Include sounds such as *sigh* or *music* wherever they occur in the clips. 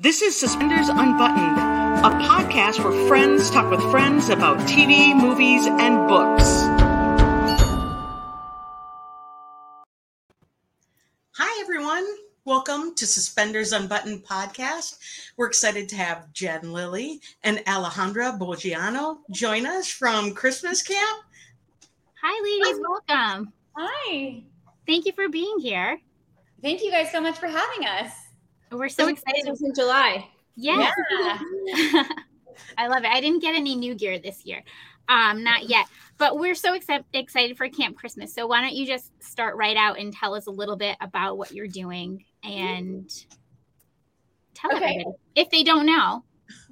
This is Suspenders Unbuttoned, a podcast where friends talk with friends about TV, movies, and books. Hi, everyone. Welcome to Suspenders Unbuttoned podcast. We're excited to have Jen Lilley and Alejandra Boggiano join us from Christmas camp. Hi, ladies. Welcome. Hi. Thank you for being here. Thank you guys so much for having us. We're so excited. It was in July. Yes. Yeah. *laughs* I love it. I didn't get any new gear this year. Um, not yet. But we're so exci- excited for Camp Christmas. So why don't you just start right out and tell us a little bit about what you're doing and tell Okay. everybody if they don't know.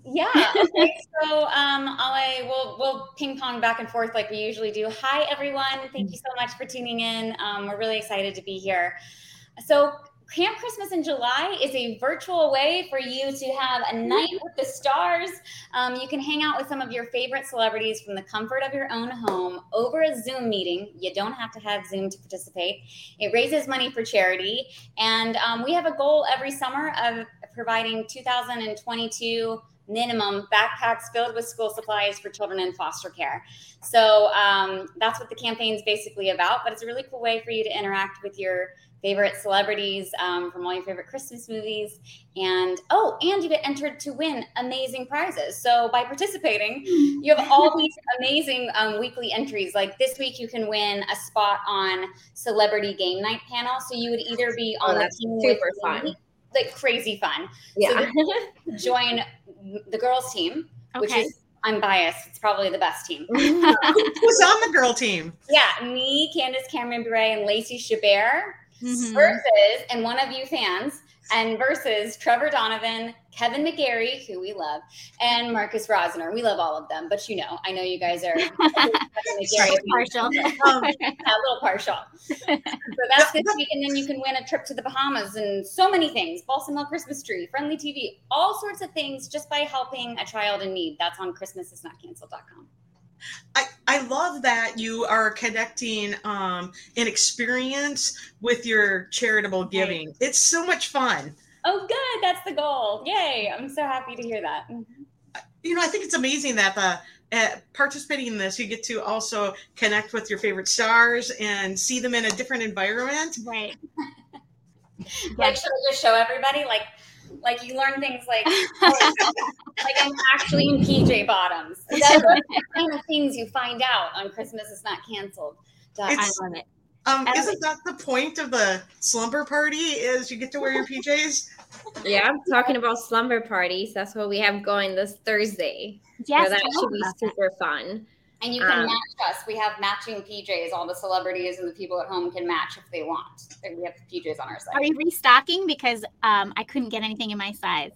Yeah. *laughs* Okay. So um, I will we'll ping pong back and forth like we usually do. Hi everyone. Thank you so much for tuning in. Um, we're really excited to be here. So Camp Christmas in July is a virtual way for you to have a night with the stars. Um, you can hang out with some of your favorite celebrities from the comfort of your own home over a Zoom meeting. You don't have to have Zoom to participate. It raises money for charity. And um, we have a goal every summer of providing 2022 minimum backpacks filled with school supplies for children in foster care. So um, that's what the campaign is basically about. But it's a really cool way for you to interact with your favorite celebrities um, from all your favorite Christmas movies. And oh, and you get entered to win amazing prizes. So by participating, you have all *laughs* these amazing um, weekly entries. Like this week, you can win a spot on Celebrity Game Night panel. So you would either be Oh, on the team super with fun. me, like crazy fun. Yeah. *laughs* Join the girls' team, which Okay. is I'm biased. It's probably the best team. *laughs* Who's on the girl team? Yeah, me, Candace Cameron Bure, and Lacey Chabert Mhm. versus, and one of you fans, and versus Trevor Donovan, Kevin McGarry, who we love, and Marcus Rosner. We love all of them, but you know, I know you guys are *laughs* Kevin McGarry is my Partial. *laughs* *laughs* Um, a little partial. so that's this week, and then you can win a trip to the Bahamas and so many things. Balsam Hill Christmas tree, Frndly TV, all sorts of things just by helping a child in need. That's on ChristmasIsNotCancelled.com. I, I love that you are connecting um, an experience with your charitable giving. It's so much fun. Oh, good. That's the goal. Yay. I'm so happy to hear that. You know, I think it's amazing that the uh, participating in this, you get to also connect with your favorite stars and see them in a different environment. Right. Like, should I just show everybody? Like, like you learn things like, *laughs* like I'm actually in PJ bottoms. *laughs* That's the kind of things you find out on Christmas is not canceled. I love it. Um, I don't isn't that the point of the slumber party? Is you get to wear your PJs? yeah, I'm talking about slumber parties. That's what we have going this Thursday. Yes. so that should be about that. super fun. And you can Um, match us. We have matching PJs. All the celebrities and the people at home can match if they want. And we have PJs on our site. Are you restocking? Because um, I couldn't get anything in my size.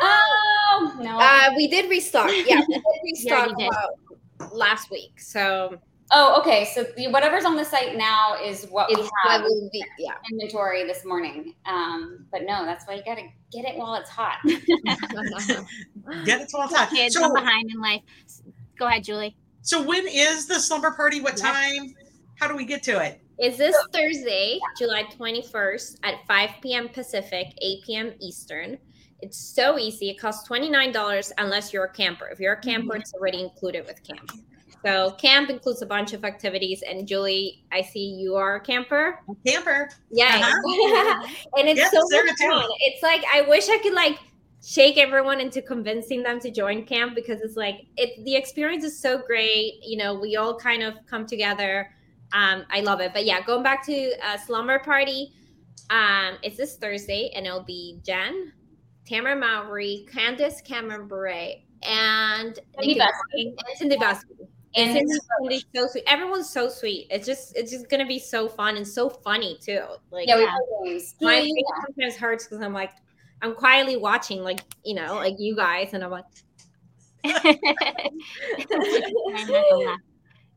Oh no! Uh, we did restock. Yeah, we did *laughs* restock you did. last week. So oh, okay. So the, whatever's on the site now is what we have what be. Yeah. inventory this morning. Um, but no, that's why you gotta get it while it's hot. *laughs* *laughs* Get it while it's hot. Kids So, I'm behind in life. Go ahead, Julie. so when is the slumber party? What Yeah. time? How do we get to it? Is this Thursday, July 21st at 5 p.m. Pacific, 8 p.m. Eastern? It's so easy. It costs $29 unless you're a camper. If you're a camper, it's already included with camp. So camp includes a bunch of activities. And Julie, I see you are a camper. Camper. Yeah. Uh-huh. *laughs* and it's Yes, so much fun. It's like I wish I could like shake everyone into convincing them to join camp because it's like it the experience is so great. You know, we all kind of come together. Um, I love it. But yeah, going back to uh, slumber party, um, it's this Thursday and it'll be Jen, Tamera Mowry, Candace Cameron Bure, and Cindy Busby. And Cindy Busby. And And Cindy, so sweet. Everyone's so sweet. It's just it's just gonna be so fun and so funny too. Like yeah, we play games. my Yeah. face sometimes hurts because I'm like I'm quietly watching like you know like you guys and I'm like I'm not gonna laugh.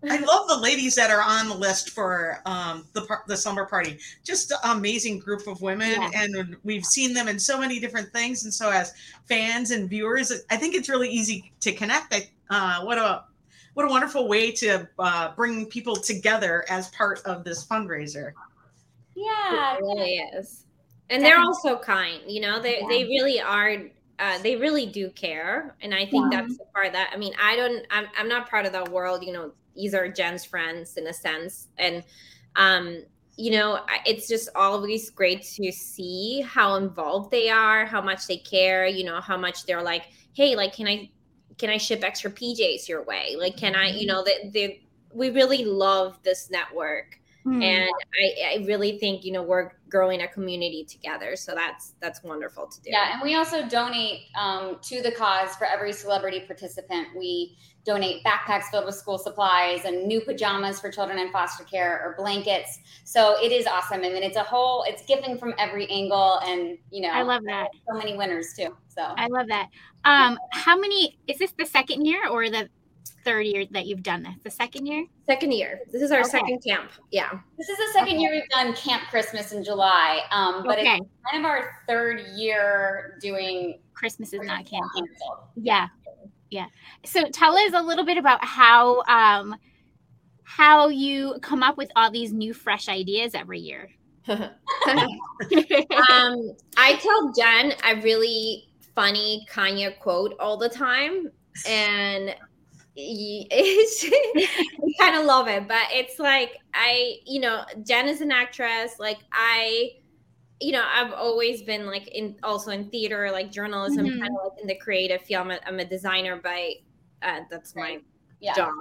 I love the ladies that are on the list for um, the par- the slumber party. Just an amazing group of women, Yeah. and we've seen them in so many different things. And so, as fans and viewers, I think it's really easy to connect. I, uh, what a what a wonderful way to uh, bring people together as part of this fundraiser. Yeah. it really is. And they're also kind you know they yeah. they really are uh, they really do care and i think yeah. that's the part that i mean i don't I'm, I'm not part of that world you know these are jen's friends in a sense and um you know it's just always great to see how involved they are how much they care you know how much they're like hey like can i can i ship extra pjs your way like can i you mm-hmm. know that they, they we really love this network Mm. And I, I really think, you know, we're growing a community together. So that's that's wonderful to do. Yeah. And we also donate um, to the cause for every celebrity participant. We donate backpacks filled with school supplies and new pajamas for children in foster care or blankets. So it is awesome. And then it's a whole, it's giving from every angle. And, you know, I love that. So many winners too. So I love that. Um, how many, is this the second year or the third year that you've done this? The second year? Second year. This is our okay. second camp. Yeah. This is the second okay. year we've done Camp Christmas in July. Um, but okay. it's kind of our third year doing Christmas is not camp. Yeah. Yeah. So tell us a little bit about how um how you come up with all these new fresh ideas every year. *laughs* *laughs* um, I tell Jen a really funny Kanye quote all the time. And *laughs* I kind of love it, but it's like I, you know, Jen is an actress. Like I, you know, I've always been like in also in theater, like journalism, mm-hmm. kind of like in the creative field. I'm a, I'm a designer by uh, that's my yeah. job.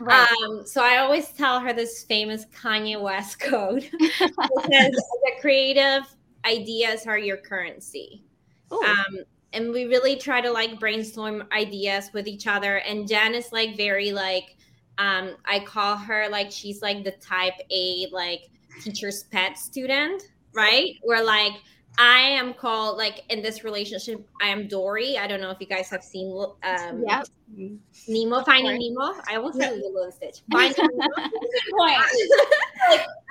Right. Um, so I always tell her this famous Kanye West *laughs* code *laughs* says the creative ideas are your currency. Um, and we really try to like brainstorm ideas with each other and jen is like very like um i call her like she's like the type a like teacher's pet student right? Where like i am called like in this relationship i am dory. I don't know if you guys have seen um yep. nemo *laughs* finding nemo? I almost said lilo little stitch. Finding nemo?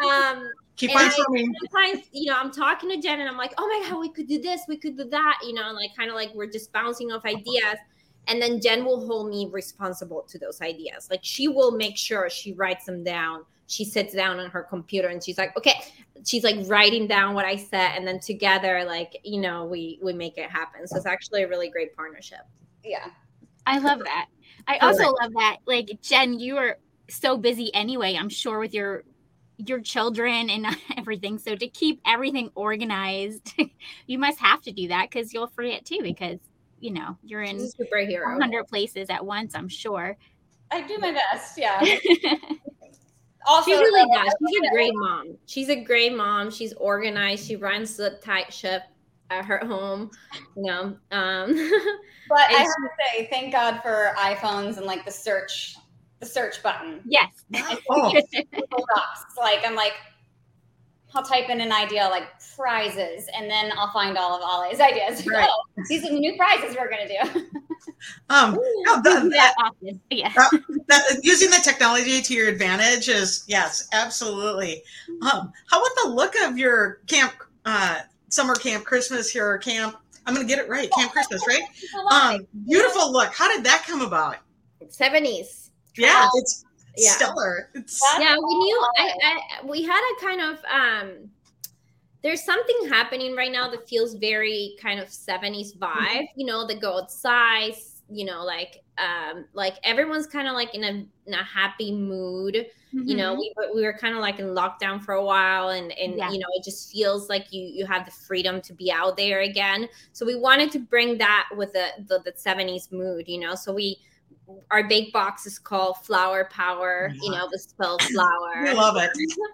Um Keep and on swimming. Sometimes, you know, I'm talking to Jen and I'm like, oh my God, we could do this, we could do that, you know, and like kind of like we're just bouncing off ideas. And then Jen will hold me responsible to those ideas. Like she will make sure she writes them down. She sits down on her computer and she's like, okay, she's like writing down what I said. And then together, like, you know, we we make it happen. So it's actually a really great partnership. Yeah. I love that. I also love that. Like Jen, you are so busy anyway, I'm sure with your your children and *laughs* everything. So to keep everything organized, *laughs* you must have to do that because you'll forget too because you know you're in superhero 100 places at once. I'm sure. I do my best. Yeah. *laughs* also, she really does. She's a great mom. She's a great mom. She's organized. She runs the tight ship at her home. You know. Um, but I have to say, thank God for iPhones and like the search the search button. Yes. Oh. *laughs* like I'm like, I'll type in an idea like prizes, and then I'll find all of Ollie's ideas. Right. *laughs* Oh, these are the new prizes we're gonna do. *laughs* um, no, the, that, yeah. Uh, that, using the technology to your advantage is yes, absolutely. Um, how about the look of your camp, uh, summer camp, Christmas here, camp? I'm gonna get it right, Camp Christmas, right? Um, beautiful look. How did that come about? 70s yeah, it's yeah. stellar. It's yeah, we knew. I, I, we had a kind of um. There's something happening right now that feels very kind of 70s vibe. Mm-hmm. You know, the go outside. You know, like um, like everyone's kind of like in a in a happy mood. Mm-hmm. You know, mm-hmm. we we were kind of like in lockdown for a while, and and yeah. you know, it just feels like you you have the freedom to be out there again. So we wanted to bring that with the the, the 70s mood. You know, so we our bake box is called Flower Power. You know, the spell *coughs* flower. I love it.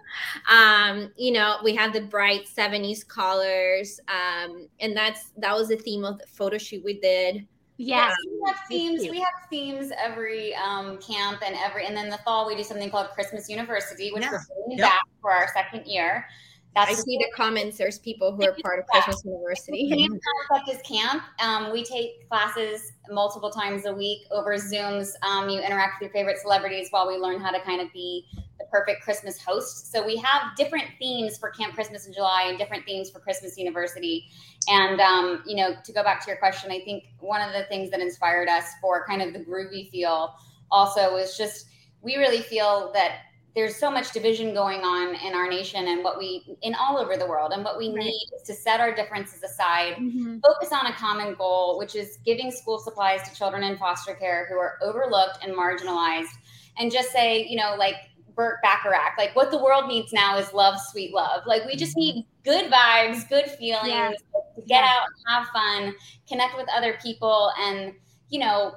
*laughs* um, you know, we have the bright 70s colors. Um, and that's that was the theme of the photo shoot we did. Yeah. we have themes. We have themes every um, camp and every and then the fall we do something called Christmas University, which yeah. we're bringing yep. back for our second year. That's I see the comments. There's people who are part of Christmas University. The same concept as camp. Um, we take classes multiple times a week over Zooms. Um, you interact with your favorite celebrities while we learn how to kind of be the perfect Christmas host. So we have different themes for Camp Christmas in July and different themes for Christmas University. And um, you know, to go back to your question, I think one of the things that inspired us for kind of the groovy feel also was just we really feel that there's so much division going on in our nation and what we in all over the world and what we right. need is to set our differences aside mm-hmm. focus on a common goal which is giving school supplies to children in foster care who are overlooked and marginalized and just say you know like Burt Bacharach. Like what the world needs now is love, sweet love. Like we just mm-hmm. need good vibes, good feelings, yeah. get yeah. out, have fun, connect with other people, and you know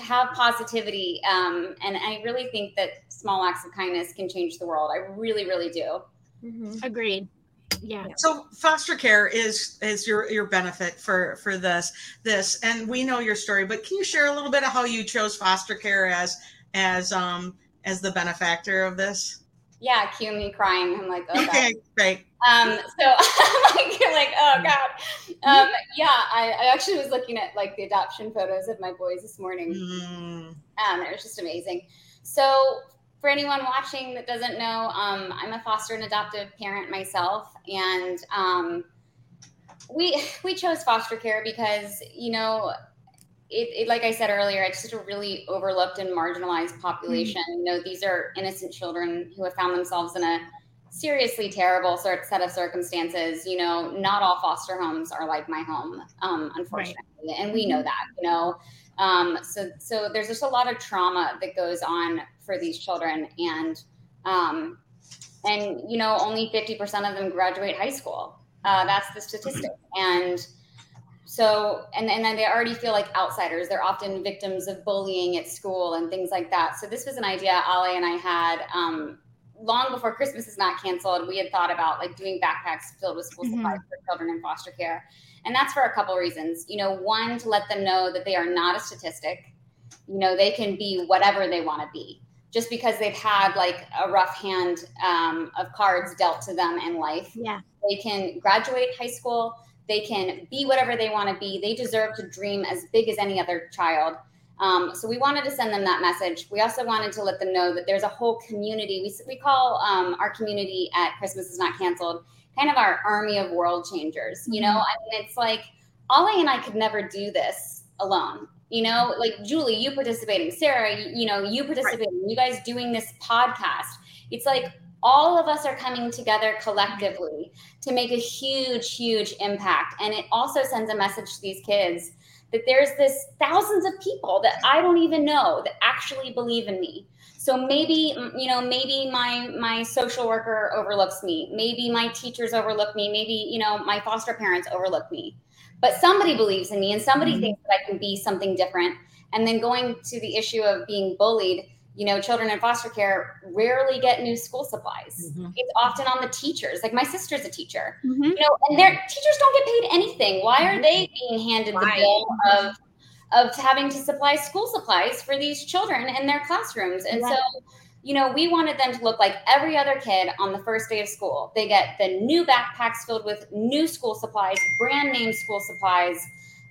have positivity. Um, and I really think that small acts of kindness can change the world. I really, really do. Mm-hmm. Agreed. Yeah. So foster care is is your your benefit for for this this, and we know your story. But can you share a little bit of how you chose foster care as as um as the benefactor of this? Yeah, cue me crying. I'm like, oh, okay, great. Um, so *laughs* I'm like, like, oh god. Um, yeah, I, I, actually was looking at like the adoption photos of my boys this morning. Mm. Um, it was just amazing. So for anyone watching that doesn't know, um, I'm a foster and adoptive parent myself, and um, we *laughs* we chose foster care because you know it, it, like I said earlier, it's just a really overlooked and marginalized population. Mm-hmm. You know, these are innocent children who have found themselves in a seriously terrible sort set of circumstances. You know, not all foster homes are like my home, um, unfortunately, right. and we know that. You know, um, so so there's just a lot of trauma that goes on for these children, and um, and you know, only 50% of them graduate high school. Uh, that's the statistic, and so and, and then they already feel like outsiders they're often victims of bullying at school and things like that so this was an idea ali and i had um, long before christmas is not canceled we had thought about like doing backpacks filled with school mm-hmm. supplies for children in foster care and that's for a couple reasons you know one to let them know that they are not a statistic you know they can be whatever they want to be just because they've had like a rough hand um, of cards dealt to them in life yeah they can graduate high school they can be whatever they want to be. They deserve to dream as big as any other child. Um, so we wanted to send them that message. We also wanted to let them know that there's a whole community. We, we call um, our community at Christmas is Not Canceled kind of our army of world changers. You know, mm-hmm. I mean, it's like Ollie and I could never do this alone. You know, like Julie, you participating, Sarah, you, you know, you participating, right. you guys doing this podcast. It's like all of us are coming together collectively to make a huge, huge impact. And it also sends a message to these kids that there's this thousands of people that I don't even know that actually believe in me. So maybe you know maybe my my social worker overlooks me, maybe my teachers overlook me, maybe you know my foster parents overlook me. But somebody believes in me and somebody mm-hmm. thinks that I can be something different. And then going to the issue of being bullied, you know, children in foster care rarely get new school supplies. Mm-hmm. It's often on the teachers. Like my sister's a teacher, mm-hmm. you know, and their teachers don't get paid anything. Why are they mm-hmm. being handed Why? the bill of of having to supply school supplies for these children in their classrooms? And yeah. so, you know, we wanted them to look like every other kid on the first day of school. They get the new backpacks filled with new school supplies, brand name school supplies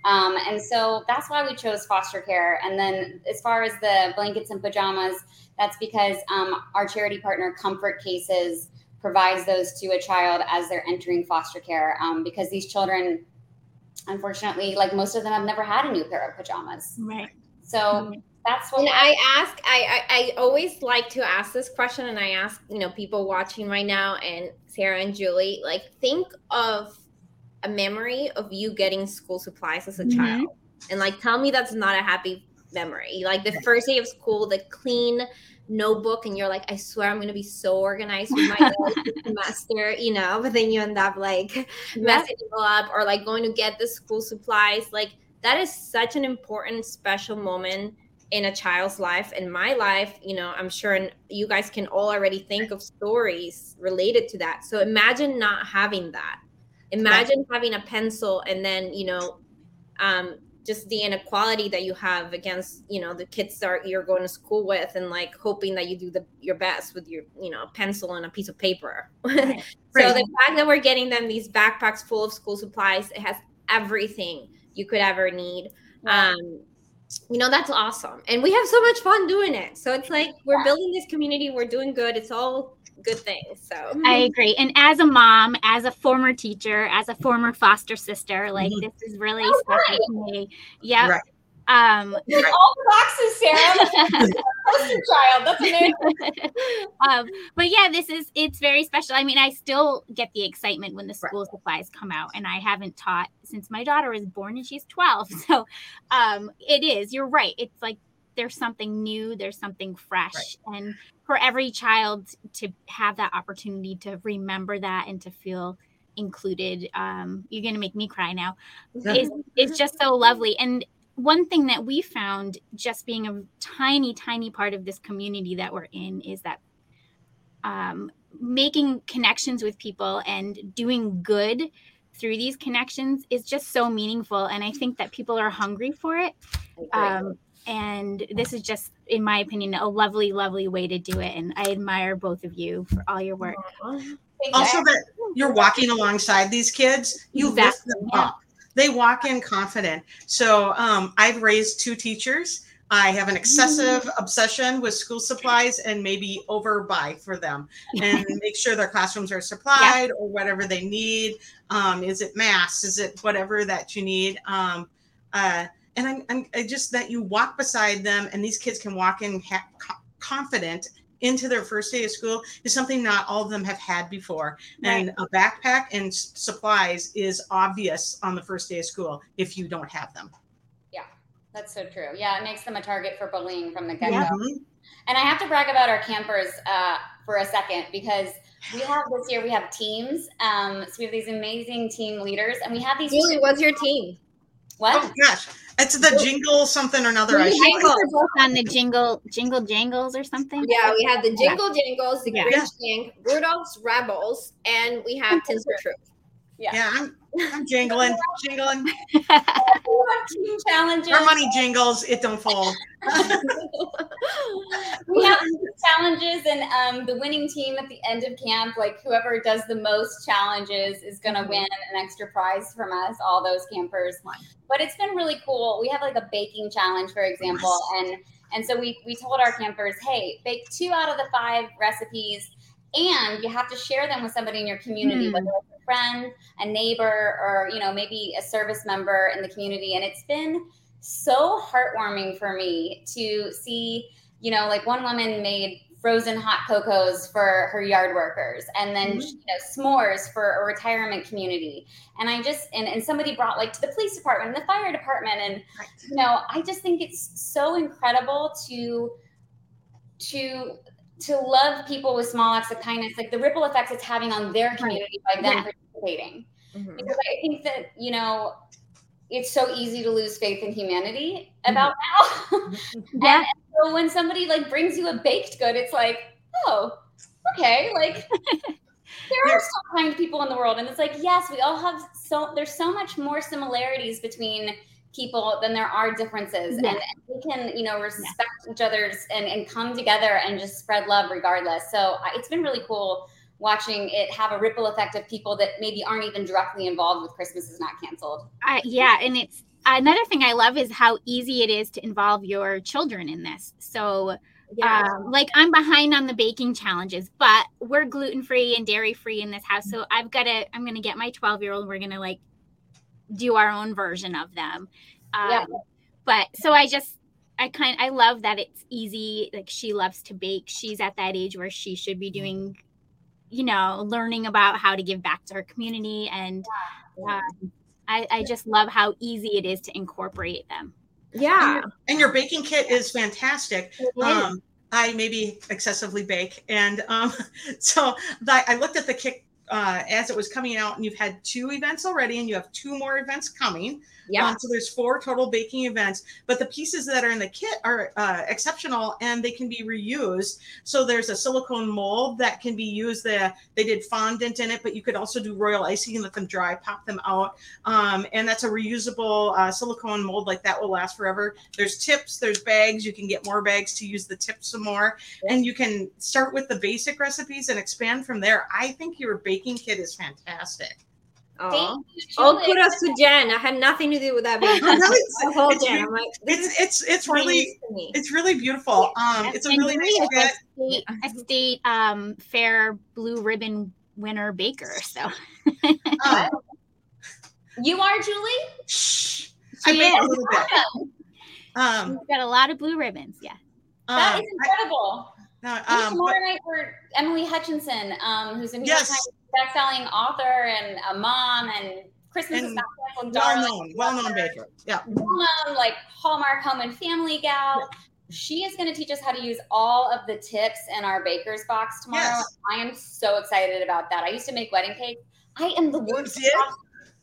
um, and so that's why we chose foster care. And then as far as the blankets and pajamas, that's because um, our charity partner, Comfort Cases, provides those to a child as they're entering foster care um, because these children, unfortunately, like most of them have never had a new pair of pajamas. Right. So mm-hmm. that's what and I ask. I, I I always like to ask this question, and I ask you know people watching right now, and Sarah and Julie, like think of a memory of you getting school supplies as a mm-hmm. child. And like tell me that's not a happy memory. Like the first day of school the clean notebook and you're like i swear i'm going to be so organized with my *laughs* semester you know? But then you end up like messing it up or like going to get the school supplies. Like that is such an important special moment in a child's life in my life you know? I'm sure you guys can all already think of stories related to that. So imagine not having that Imagine having a pencil and then, you know, um, just the inequality that you have against, you know, the kids that you're going to school with and like hoping that you do the your best with your, you know, pencil and a piece of paper. *laughs* Right. so the fact that we're getting them these backpacks full of school supplies, it has everything you could ever need. Um, you know that's awesome. And we have so much fun doing it. So it's like we're building this community. We're doing good. It's all good things. So I *laughs* agree. And as a mom, as a former teacher, as a former foster sister, like mm-hmm. this is really oh, special right. to me. Yeah. Right. Um, all the boxes, Sarah. *laughs* child. That's amazing. *laughs* um, but yeah, this is it's very special. I mean, I still get the excitement when the school right. supplies come out, and I haven't taught since my daughter was born and she's 12. So um, it is. You're right. It's like there's something new, there's something fresh, right. and for every child to have that opportunity to remember that and to feel included um, you're going to make me cry now is, is just so lovely. And one thing that we found just being a tiny tiny part of this community that we're in is that um, making connections with people and doing good through these connections is just so meaningful. And i think that people are hungry for it. Um, and this is just in my opinion a lovely lovely way to do it and i admire both of you for all your work also that you're walking alongside these kids you exactly. lift them up they walk in confident. So um, I've raised two teachers. I have an excessive mm-hmm. obsession with school supplies and maybe overbuy for them *laughs* and make sure their classrooms are supplied yeah. or whatever they need. Um, is it masks? Is it whatever that you need? Um, uh, and I'm, I'm I just that you walk beside them and these kids can walk in ha- confident into their first day of school is something not all of them have had before. Right. And a backpack and supplies is obvious on the first day of school if you don't have them. Yeah, that's so true. Yeah, it makes them a target for bullying from the get go. Yeah. And I have to brag about our campers uh, for a second because we have this year we have teams. Um, so we have these amazing team leaders, and we have these. Julie, what's your team? What? Oh gosh, it's the jingle something or another. I jingle. both on the jingle jingle jangles or something. Yeah, we have the jingle yeah. jangles, the yeah. Grinch yeah. Rudolph's Rebels, and we have *laughs* Tinsel Troop. Yeah. yeah, I'm *laughs* I'm jingling, jingling. team challenges. Our money jingles, it don't fall. *laughs* we have challenges, and um, the winning team at the end of camp, like whoever does the most challenges, is going to mm-hmm. win an extra prize from us, all those campers. But it's been really cool. We have like a baking challenge, for example, and and so we we told our campers, hey, bake two out of the five recipes and you have to share them with somebody in your community, mm. whether it's a friend, a neighbor, or you know maybe a service member in the community. And it's been so heartwarming for me to see, you know, like one woman made frozen hot cocos for her yard workers and then mm-hmm. you know s'mores for a retirement community and i just and, and somebody brought like to the police department and the fire department and you know i just think it's so incredible to to to love people with small acts of kindness, like the ripple effects it's having on their community by them yeah. participating. Mm-hmm. Because I think that, you know, it's so easy to lose faith in humanity mm-hmm. about mm-hmm. now. *laughs* yeah. and, and so when somebody like brings you a baked good, it's like, oh, okay, like *laughs* there are so kind people in the world. And it's like, yes, we all have so there's so much more similarities between people then there are differences yeah. and, and, we can you know respect yeah. each other's and, and come together and just spread love regardless so it's been really cool watching it have a ripple effect of people that maybe aren't even directly involved with christmas is not canceled uh, yeah and it's another thing i love is how easy it is to involve your children in this so yeah. Um, like I'm behind on the baking challenges, but we're gluten free and dairy free in this house. So I've got to, I'm going to get my 12 year old, we're going to like do our own version of them. Um, yeah. But so I just, I kind, I love that it's easy. Like she loves to bake. She's at that age where she should be doing, you know, learning about how to give back to her community. And yeah. um, I, I just love how easy it is to incorporate them. Yeah. And your, and your baking kit is fantastic. Um, I maybe excessively bake. And um, *laughs* so the, I looked at the kit uh, as it was coming out, and you've had two events already, and you have two more events coming. Yeah. Um, so there's four total baking events, but the pieces that are in the kit are uh, exceptional and they can be reused. So there's a silicone mold that can be used. There, they did fondant in it, but you could also do royal icing and let them dry, pop them out. Um, and that's a reusable uh, silicone mold like that will last forever. There's tips, there's bags. You can get more bags to use the tips some more, and you can start with the basic recipes and expand from there. I think your baking kit is fantastic. Oh, all kudos to Jen. I had nothing to do with that. Baby. *laughs* it's, whole it's, Jen. I'm like, it's it's it's really it's really beautiful. Um, it's a really nice a state, a state um fair blue ribbon winner baker. So, um, *laughs* you are Julie. Shh. I bake a little bit. Um, We've got a lot of blue ribbons. Yeah. That um, is incredible. I, um, tomorrow night for Emily Hutchinson, um, who's a New yes. York Times best-selling author and a mom and Christmas and is not well known, well known baker. Yeah. Well known, like Hallmark home and family gal. Yeah. She is going to teach us how to use all of the tips in our baker's box tomorrow. Yes. I am so excited about that. I used to make wedding cakes. I am the worst.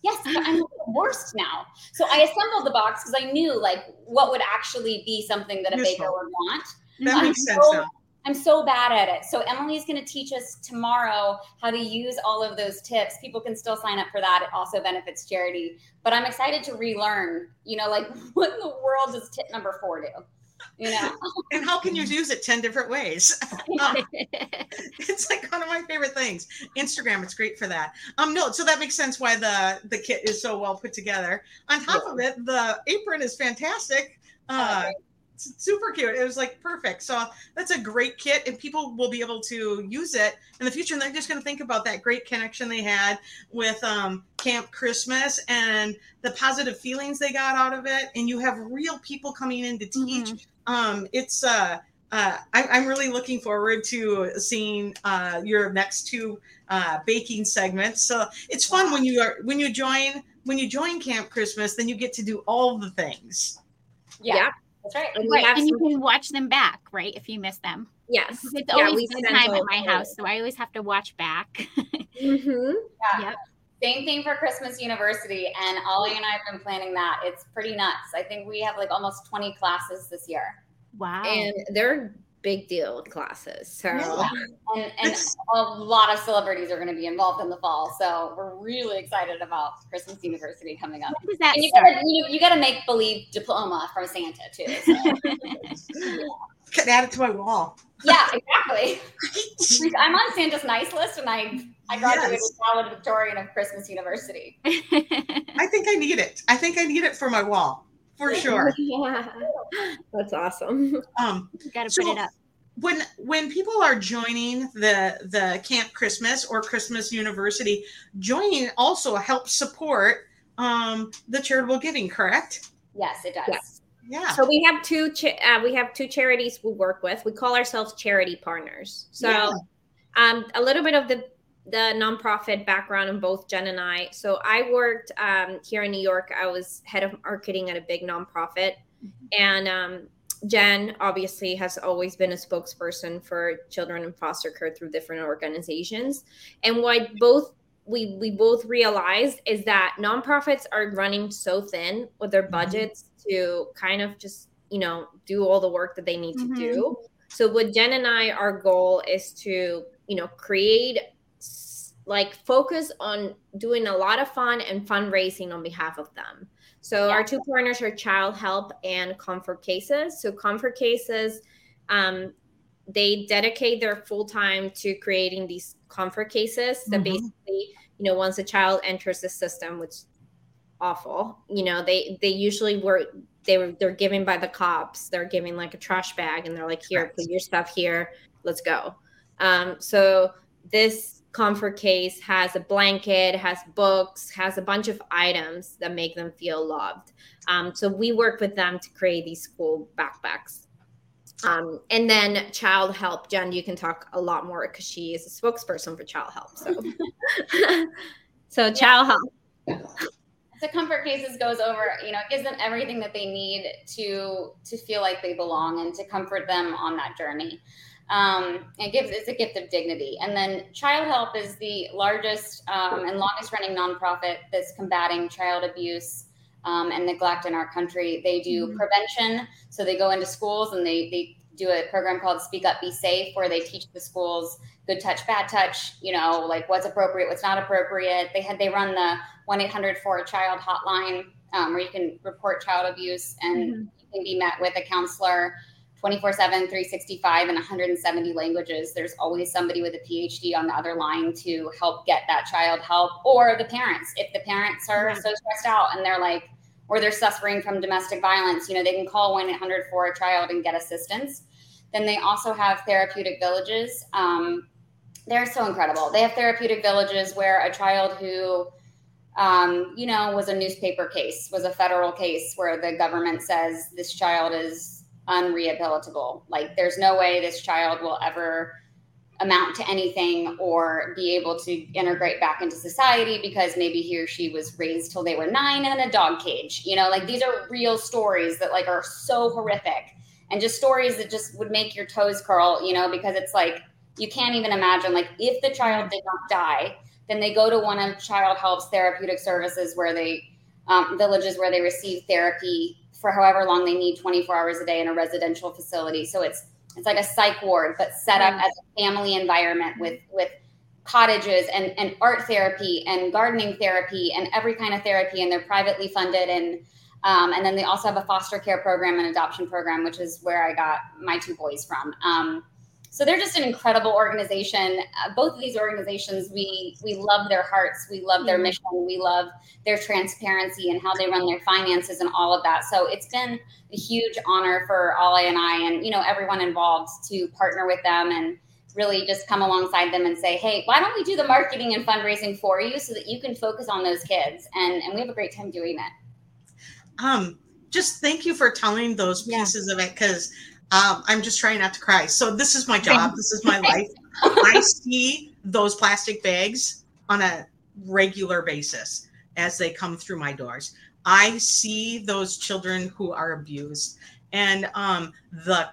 Yes, I'm the worst now. So I assembled the box because I knew like what would actually be something that a Useful. baker would want. That I'm makes sense now. I'm so bad at it. So Emily's going to teach us tomorrow how to use all of those tips. People can still sign up for that. It also benefits charity. But I'm excited to relearn, you know, like *laughs* what in the world does tip number four do? You know? *laughs* and how can you use it 10 different ways? *laughs* um, it's like one of my favorite things. Instagram, it's great for that. Um, no, so that makes sense why the the kit is so well put together. On top yeah. of it, the apron is fantastic. Uh, super cute. It was like perfect. So that's a great kit, and people will be able to use it in the future. And they're just going to think about that great connection they had with um, Camp Christmas and the positive feelings they got out of it. And you have real people coming in to teach. Mm-hmm. Um, it's uh, uh, I, am really looking forward to seeing uh, your next two uh, baking segments. So it's fun when you are when you join when you join Camp Christmas, then you get to do all the things. Yeah. yeah. That's right. And, right. and you can watch them back, right? If you miss them. Yes. It's yeah, always the time at my house, so I always have to watch back. *laughs* mm-hmm. Yeah. Yep. Same thing for Christmas University, and Ollie and I have been planning that. It's pretty nuts. I think we have like almost 20 classes this year. Wow. And they're big deal with classes. So yeah. and, and a lot of celebrities are going to be involved in the fall. So we're really excited about Christmas University coming up. When does that and you gotta, you, you gotta make believe diploma from Santa too. So. Can add it to my wall. Yeah, exactly. *laughs* I'm on Santa's nice list, and I I graduated yes. valedictorian of Christmas University. *laughs* I think I need it. I think I need it for my wall for sure. yeah, *laughs* that's awesome. Um, got to so put it up. When when people are joining the the Camp Christmas or Christmas University, joining also helps support um, the charitable giving. Correct? Yes, it does. Yes. Yeah. So we have two cha- uh, we have two charities we work with. We call ourselves charity partners. So yeah. um, a little bit of the the nonprofit background in both Jen and I. So I worked um, here in New York. I was head of marketing at a big nonprofit, mm-hmm. and um, Jen obviously has always been a spokesperson for children in foster care through different organizations. And what both we we both realized is that nonprofits are running so thin with their mm-hmm. budgets to kind of just you know do all the work that they need to mm-hmm. do. So what Jen and I, our goal is to you know create like focus on doing a lot of fun and fundraising on behalf of them. So yeah. our two partners are Childhelp and Comfort Cases. So Comfort Cases, um, they dedicate their full time to creating these comfort cases mm-hmm. that basically, you know, once a child enters the system, which awful, you know, they they usually were they were they're given by the cops. They're giving like a trash bag and they're like, here, put your stuff here, let's go. Um, so this comfort case has a blanket, has books, has a bunch of items that make them feel loved. Um, so we work with them to create these cool backpacks. Um, and then Childhelp, Jen, you can talk a lot more because she is a spokesperson for Childhelp. So, *laughs* so child yeah. help. So comfort cases goes over, you know, it gives them everything that they need to to feel like they belong and to comfort them on that journey. Um, it gives it's a gift of dignity. And then Childhelp is the largest um, and longest running nonprofit that's combating child abuse um, and neglect in our country. They do mm-hmm. prevention, so they go into schools and they they do a program called Speak Up, Be Safe, where they teach the schools good touch, bad touch. You know, like what's appropriate, what's not appropriate. They had they run the one eight hundred for a child hotline um, where you can report child abuse and mm-hmm. you can be met with a counselor 24 7, 365 and 170 languages. There's always somebody with a PhD on the other line to help get that child help or the parents. If the parents are so stressed out and they're like, or they're suffering from domestic violence, you know, they can call 1 800 for a child and get assistance. Then they also have therapeutic villages. Um, they're so incredible. They have therapeutic villages where a child who um, you know, was a newspaper case, was a federal case where the government says this child is unrehabilitable. Like, there's no way this child will ever amount to anything or be able to integrate back into society because maybe he or she was raised till they were nine in a dog cage. You know, like these are real stories that like are so horrific and just stories that just would make your toes curl, you know, because it's like you can't even imagine like if the child did not die, then they go to one of Childhelp's therapeutic services where they um, villages where they receive therapy for however long they need 24 hours a day in a residential facility. So it's it's like a psych ward, but set up as a family environment with with cottages and, and art therapy and gardening therapy and every kind of therapy, and they're privately funded and um, and then they also have a foster care program and adoption program, which is where I got my two boys from. Um, so they're just an incredible organization. Uh, both of these organizations, we we love their hearts, we love their mm-hmm. mission, we love their transparency and how they run their finances and all of that. So it's been a huge honor for Ollie and I, and you know everyone involved to partner with them and really just come alongside them and say, hey, why don't we do the marketing and fundraising for you so that you can focus on those kids? And and we have a great time doing that. Um, just thank you for telling those pieces yeah. of it because um, I'm just trying not to cry. So this is my job. This is my life. *laughs* I see those plastic bags on a regular basis as they come through my doors. I see those children who are abused, and um, the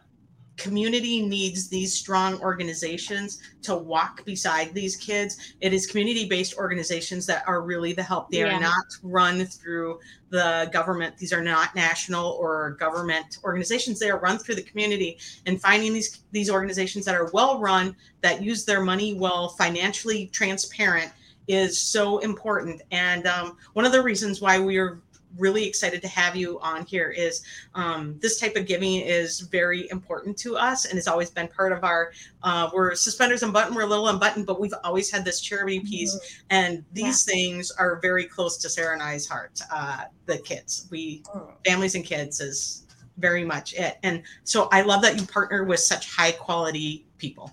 community needs these strong organizations to walk beside these kids. It is community based organizations that are really the help. They yeah. are not run through the government. These are not national or government organizations. They are run through the community and finding these these organizations that are well run, that use their money well, financially transparent is so important. And um, one of the reasons why we are really excited to have you on here is um, this type of giving is very important to us and has always been part of our uh, we're suspenders and button we're a little unbuttoned but we've always had this charity piece mm-hmm. and these yeah. things are very close to sarah and i's heart uh, the kids we oh. families and kids is very much it and so i love that you partner with such high quality people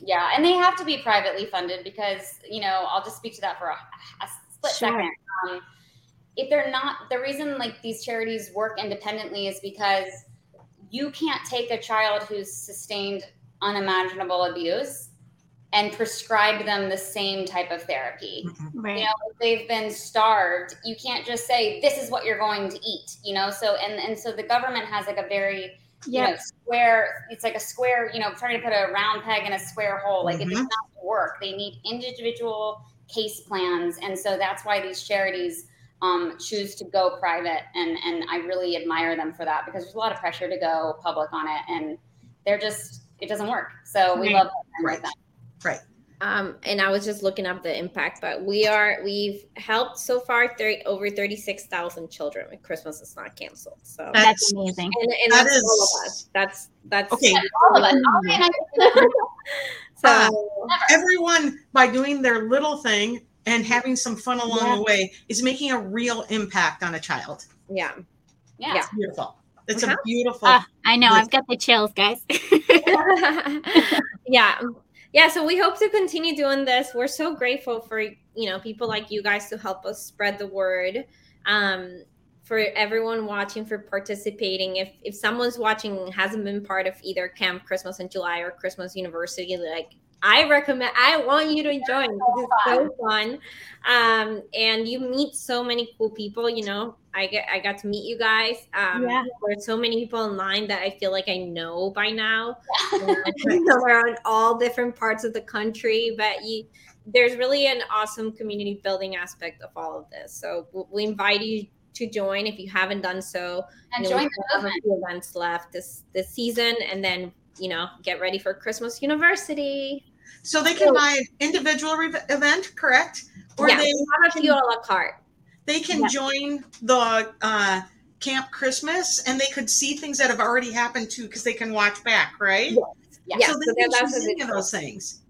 yeah and they have to be privately funded because you know i'll just speak to that for a, a split sure. second um, if they're not the reason like these charities work independently is because you can't take a child who's sustained unimaginable abuse and prescribe them the same type of therapy. Mm-hmm. Right. You know, if they've been starved, you can't just say this is what you're going to eat, you know? So and and so the government has like a very you know, square it's like a square, you know, trying to put a round peg in a square hole. Like mm-hmm. it does not work. They need individual case plans. And so that's why these charities um, choose to go private, and and I really admire them for that because there's a lot of pressure to go public on it, and they're just it doesn't work. So we right. love right. them. Right. Um, and I was just looking up the impact, but we are we've helped so far 30, over thirty six thousand children. And Christmas is not canceled, so that's, that's amazing. And, and that that's is, all of us. That's that's okay. That's all of us. *laughs* so uh, everyone by doing their little thing and having some fun along yeah. the way is making a real impact on a child. Yeah. Yeah. It's beautiful. It's uh-huh. a beautiful. Uh, I know. I've got the chills, guys. *laughs* *laughs* yeah. Yeah. So we hope to continue doing this. We're so grateful for, you know, people like you guys to help us spread the word. Um, for everyone watching for participating if if someone's watching hasn't been part of either camp christmas in july or christmas university like I recommend. I want you to join. It's so fun, um, and you meet so many cool people. You know, I get I got to meet you guys. Um, yeah. There's so many people in line that I feel like I know by now. *laughs* you know, *laughs* we're on all different parts of the country, but you, there's really an awesome community building aspect of all of this. So we invite you to join if you haven't done so. And you know, join the movement. events left this this season, and then you know, get ready for Christmas University. So they can buy an individual re- event, correct? Or yeah, they have a few a la carte. They can yeah. join the uh, Camp Christmas and they could see things that have already happened too because they can watch back, right? Yes. Yeah. So they so can choose any of those things.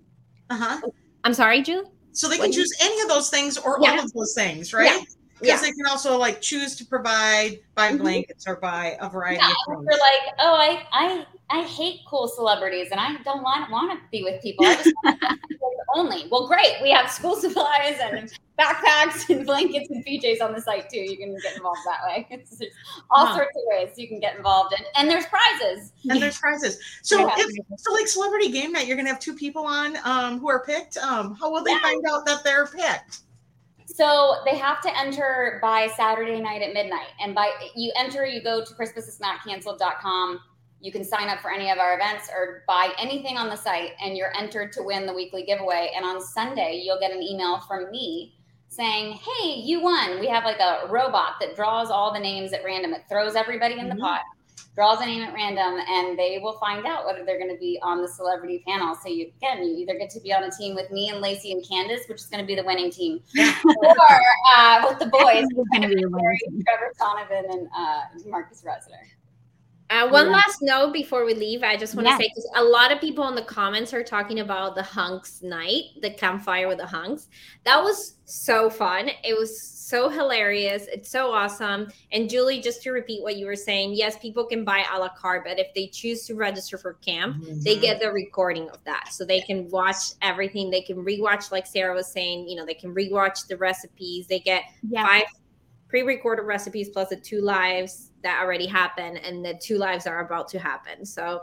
Uh huh. I'm sorry, Julie. So they can choose any of those things or yeah. all of those things, right? because yeah. they can also like choose to provide buy mm-hmm. blankets or buy a variety yeah, of things. You're like, oh, I I I hate cool celebrities and I don't want want to be with people. I just only. Well, great, we have school *laughs* supplies and backpacks and blankets and PJs on the site too. You can get involved that way. *laughs* It's all huh. sorts of ways you can get involved in, and there's prizes. And there's prizes. *laughs* So yeah. if so, like Celebrity Game Night, you're gonna have two people on um, who are picked. Um, how will they yeah. find out that they're picked? So they have to enter by Saturday night at midnight, and by you enter, you go to ChristmasIsNotCanceled.com you can sign up for any of our events or buy anything on the site, and you're entered to win the weekly giveaway. And on Sunday, you'll get an email from me saying, Hey, you won. We have like a robot that draws all the names at random. It throws everybody in the mm-hmm. pot, draws a name at random, and they will find out whether they're going to be on the celebrity panel. So you again, you either get to be on a team with me and Lacey and Candace, which is going to be the winning team, *laughs* or uh, with the boys, going to be Trevor Donovan and uh, Marcus Rosner. Uh, one yeah. last note before we leave, I just want to yeah. say because a lot of people in the comments are talking about the hunks night, the campfire with the hunks. That was so fun. It was so hilarious. It's so awesome. And Julie, just to repeat what you were saying, yes, people can buy a la carte, but if they choose to register for camp, mm-hmm. they get the recording of that. So they can watch everything. They can rewatch, like Sarah was saying, you know, they can rewatch the recipes. They get yeah. five pre-recorded recipes plus the two lives that already happened and the two lives are about to happen. So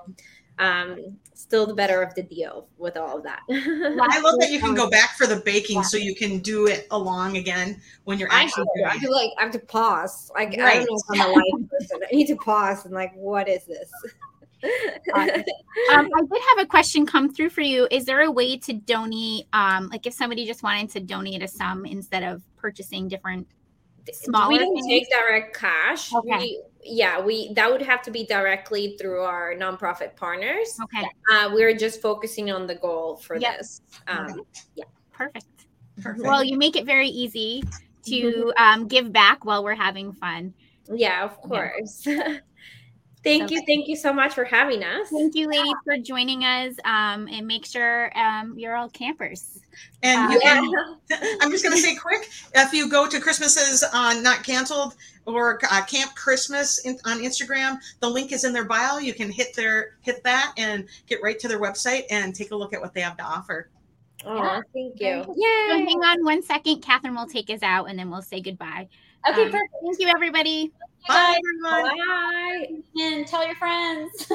um still the better of the deal with all of that. *laughs* I love that you can go back for the baking yeah. so you can do it along again when you're actually I, I like i have to pause. Like right. i don't know if i'm a life person. I need to pause and like what is this? Um, I did have a question come through for you. Is there a way to donate, um, like if somebody just wanted to donate a sum instead of purchasing different smaller. We don't take direct cash. Okay. We, yeah, we that would have to be directly through our nonprofit partners. Okay. Uh, we're just focusing on the goal for yep. this. Um, okay. Yeah. Perfect. Perfect. Well, you make it very easy to um, give back while we're having fun. Yeah, of course. Yeah. *laughs* Thank you. Thank you so much for having us. Thank you, ladies, for joining us. Um, and make sure um, you're all campers. And um, yeah. *laughs* I'm just going to say quick if you go to Christmases on Not Canceled or uh, Camp Christmas in, on Instagram, the link is in their bio. You can hit their hit that and get right to their website and take a look at what they have to offer. Oh, yeah. thank you. Yeah. So hang on one second. Catherine will take us out and then we'll say goodbye. Okay, um, perfect. Thank you, everybody. Bye, everyone. Bye. And tell your friends. *laughs*